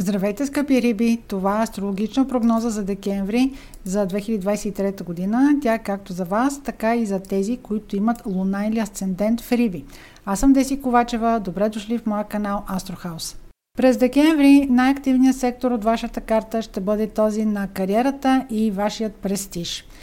Здравейте, скъпи риби! Това е астрологична прогноза за декември за 2023 година. Тя е както за вас, така и за тези, които имат луна или асцендент в риби. Аз съм Деси Ковачева. Добре дошли в моя канал Астрохаус. През декември най-активният сектор от вашата карта ще бъде този на кариерата и вашият престиж –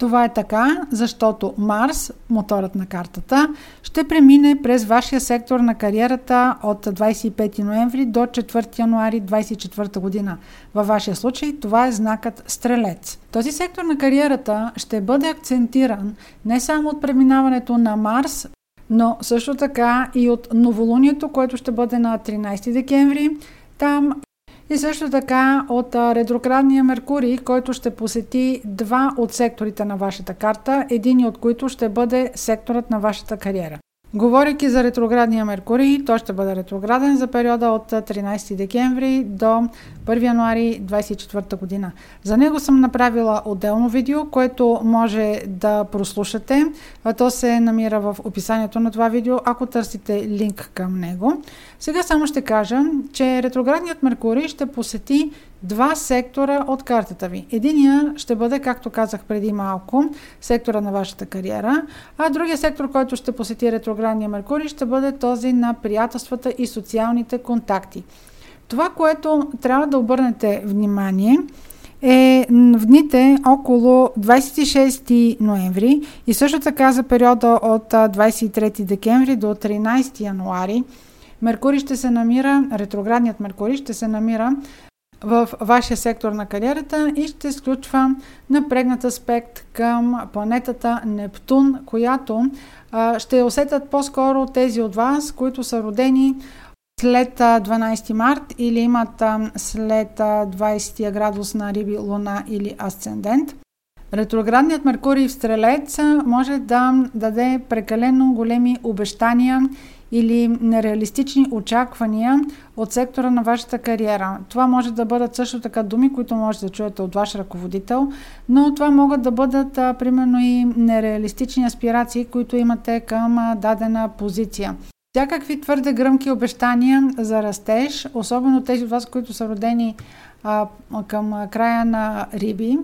това е така, защото Марс, моторът на картата, ще премине през вашия сектор на кариерата от 25 ноември до 4 януари 2024 година. Във вашия случай това е знакът Стрелец. Този сектор на кариерата ще бъде акцентиран не само от преминаването на Марс, но също така и от новолунието, което ще бъде на 13 декември. Там и също така от ретроградния Меркурий, който ще посети два от секторите на вашата карта, един от които ще бъде секторът на вашата кариера. Говорейки за ретроградния Меркурий, той ще бъде ретрограден за периода от 13 декември до 1 януари 2024 година. За него съм направила отделно видео, което може да прослушате. То се намира в описанието на това видео, ако търсите линк към него. Сега само ще кажа, че ретроградният Меркурий ще посети два сектора от картата ви. Единия ще бъде, както казах преди малко, сектора на вашата кариера, а другия сектор, който ще посети ретроградния Меркурий, ще бъде този на приятелствата и социалните контакти. Това, което трябва да обърнете внимание, е в дните около 26 ноември и също така за периода от 23 декември до 13 януари. Меркурий ще се намира, ретроградният Меркурий ще се намира в вашия сектор на кариерата и ще сключва напрегнат аспект към планетата Нептун, която а, ще усетят по-скоро тези от вас, които са родени след 12 март или имат след 20 градус на Риби, Луна или Асцендент. Ретроградният Меркурий в Стрелец може да даде прекалено големи обещания или нереалистични очаквания от сектора на вашата кариера. Това може да бъдат също така думи, които може да чуете от ваш ръководител, но това могат да бъдат примерно и нереалистични аспирации, които имате към дадена позиция. Всякакви твърде гръмки обещания за растеж, особено тези от вас, които са родени а, към края на Риби,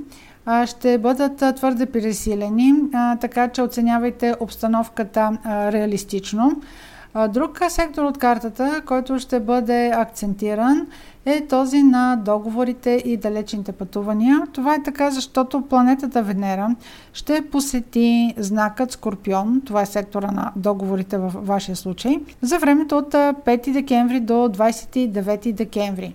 а, ще бъдат твърде пересилени, а, така че оценявайте обстановката а, реалистично. Друг сектор от картата, който ще бъде акцентиран, е този на договорите и далечните пътувания. Това е така, защото планетата Венера ще посети знакът Скорпион, това е сектора на договорите в вашия случай, за времето от 5 декември до 29 декември.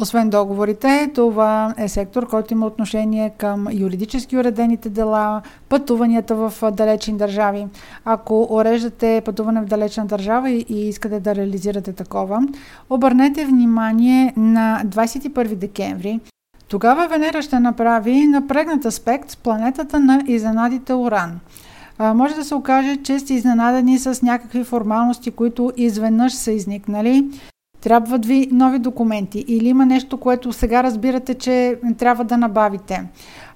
Освен договорите, това е сектор, който има отношение към юридически уредените дела, пътуванията в далечни държави. Ако уреждате пътуване в далечна държава и искате да реализирате такова, обърнете внимание на 21 декември. Тогава Венера ще направи напрегнат аспект с планетата на изненадите Уран може да се окаже, че сте изненадани с някакви формалности, които изведнъж са изникнали. Трябват ви нови документи или има нещо, което сега разбирате, че трябва да набавите.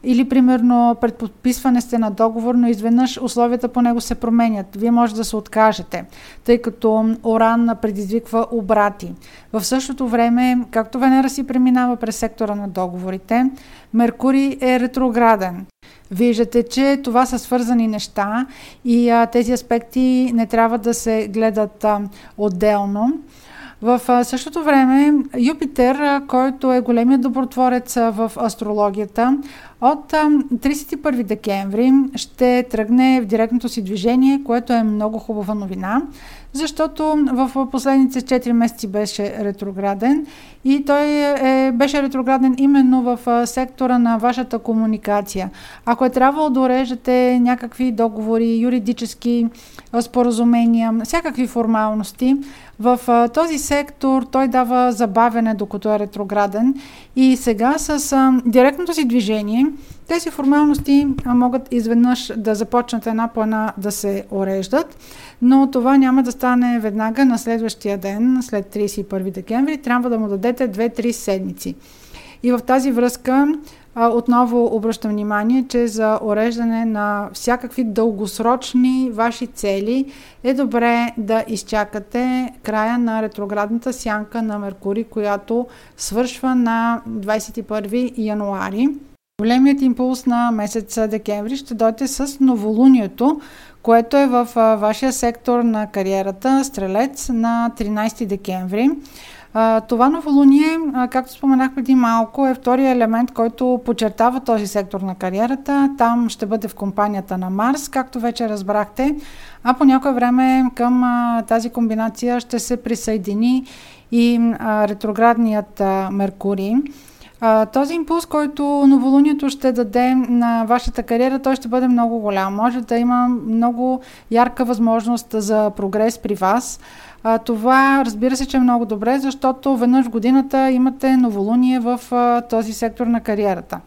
Или, примерно, пред подписване сте на договор, но изведнъж условията по него се променят. Вие може да се откажете, тъй като Оран предизвиква обрати. В същото време, както Венера си преминава през сектора на договорите, Меркурий е ретрограден. Виждате, че това са свързани неща и а, тези аспекти не трябва да се гледат а, отделно. В същото време Юпитер, който е големият добротворец в астрологията, от 31 декември ще тръгне в директното си движение, което е много хубава новина, защото в последните 4 месеци беше ретрограден и той е, беше ретрограден именно в сектора на вашата комуникация. Ако е трябвало да уреждате някакви договори, юридически споразумения, всякакви формалности, в този сектор той дава забавяне, докато е ретрограден и сега с директното си движение тези формалности могат изведнъж да започнат една по една да се уреждат, но това няма да стане веднага на следващия ден, след 31 декември. Трябва да му дадете 2-3 седмици. И в тази връзка отново обръщам внимание, че за уреждане на всякакви дългосрочни ваши цели е добре да изчакате края на ретроградната сянка на Меркурий, която свършва на 21 януари. Големият импулс на месец декември ще дойде с новолунието, което е в вашия сектор на кариерата Стрелец на 13 декември. Това новолуние, както споменах преди малко, е втория елемент, който подчертава този сектор на кариерата. Там ще бъде в компанията на Марс, както вече разбрахте. А по някое време към тази комбинация ще се присъедини и ретроградният Меркурий. А, този импулс, който новолунието ще даде на вашата кариера, той ще бъде много голям. Може да има много ярка възможност за прогрес при вас. А, това разбира се, че е много добре, защото веднъж годината имате новолуние в а, този сектор на кариерата.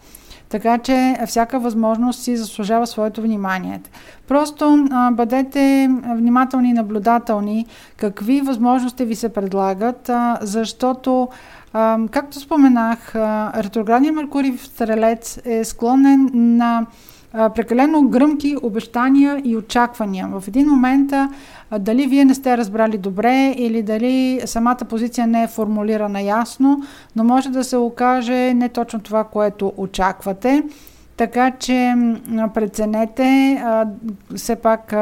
Така че всяка възможност си заслужава своето внимание. Просто а, бъдете внимателни и наблюдателни какви възможности ви се предлагат, а, защото а, както споменах, ретроградният Меркурий в Стрелец е склонен на прекалено гръмки обещания и очаквания. В един момент дали вие не сте разбрали добре или дали самата позиция не е формулирана ясно, но може да се окаже не точно това, което очаквате. Така че преценете а, все пак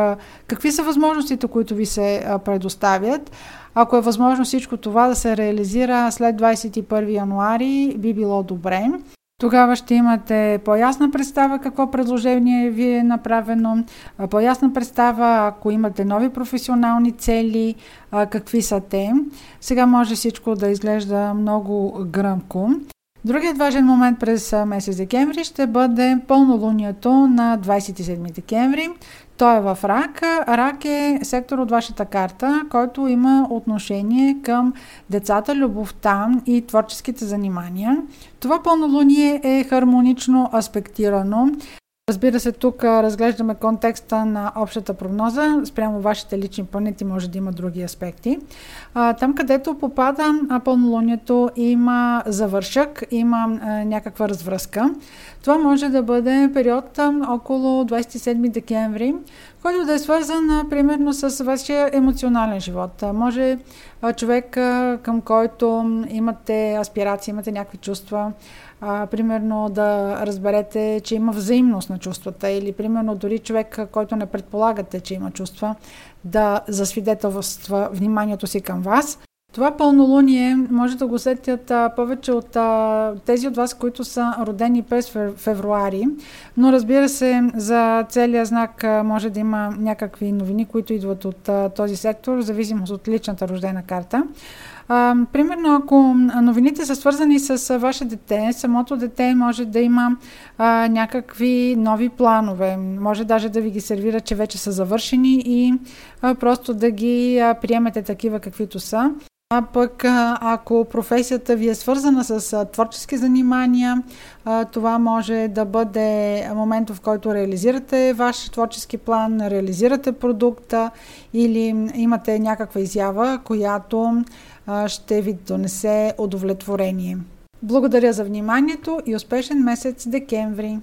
какви са възможностите, които ви се предоставят. Ако е възможно всичко това да се реализира след 21 януари, би било добре. Тогава ще имате по-ясна представа какво предложение ви е направено, по-ясна представа, ако имате нови професионални цели, какви са те. Сега може всичко да изглежда много гръмко. Другият важен момент през месец декември ще бъде пълнолунието на 27 декември. Той е в Рак. Рак е сектор от вашата карта, който има отношение към децата, любовта и творческите занимания. Това пълнолуние е хармонично аспектирано Разбира се, тук разглеждаме контекста на общата прогноза. Спрямо вашите лични планети може да има други аспекти. там, където попада пълнолунието, има завършък, има някаква развръзка. Това може да бъде период около 27 декември, който да е свързан примерно с вашия емоционален живот. Може човек, към който имате аспирации, имате някакви чувства, примерно да разберете, че има взаимност на чувствата или примерно дори човек, който не предполагате, че има чувства, да засвидетелства вниманието си към вас. Това пълнолуние може да го усетят а, повече от а, тези от вас, които са родени през февруари, но разбира се, за целия знак а, може да има някакви новини, които идват от а, този сектор, в зависимост от личната рождена карта. А, примерно, ако новините са свързани с ваше дете, самото дете може да има а, някакви нови планове. Може даже да ви ги сервира, че вече са завършени и а, просто да ги а, приемете такива каквито са. А пък ако професията ви е свързана с творчески занимания, това може да бъде момент, в който реализирате ваш творчески план, реализирате продукта или имате някаква изява, която ще ви донесе удовлетворение. Благодаря за вниманието и успешен месец декември!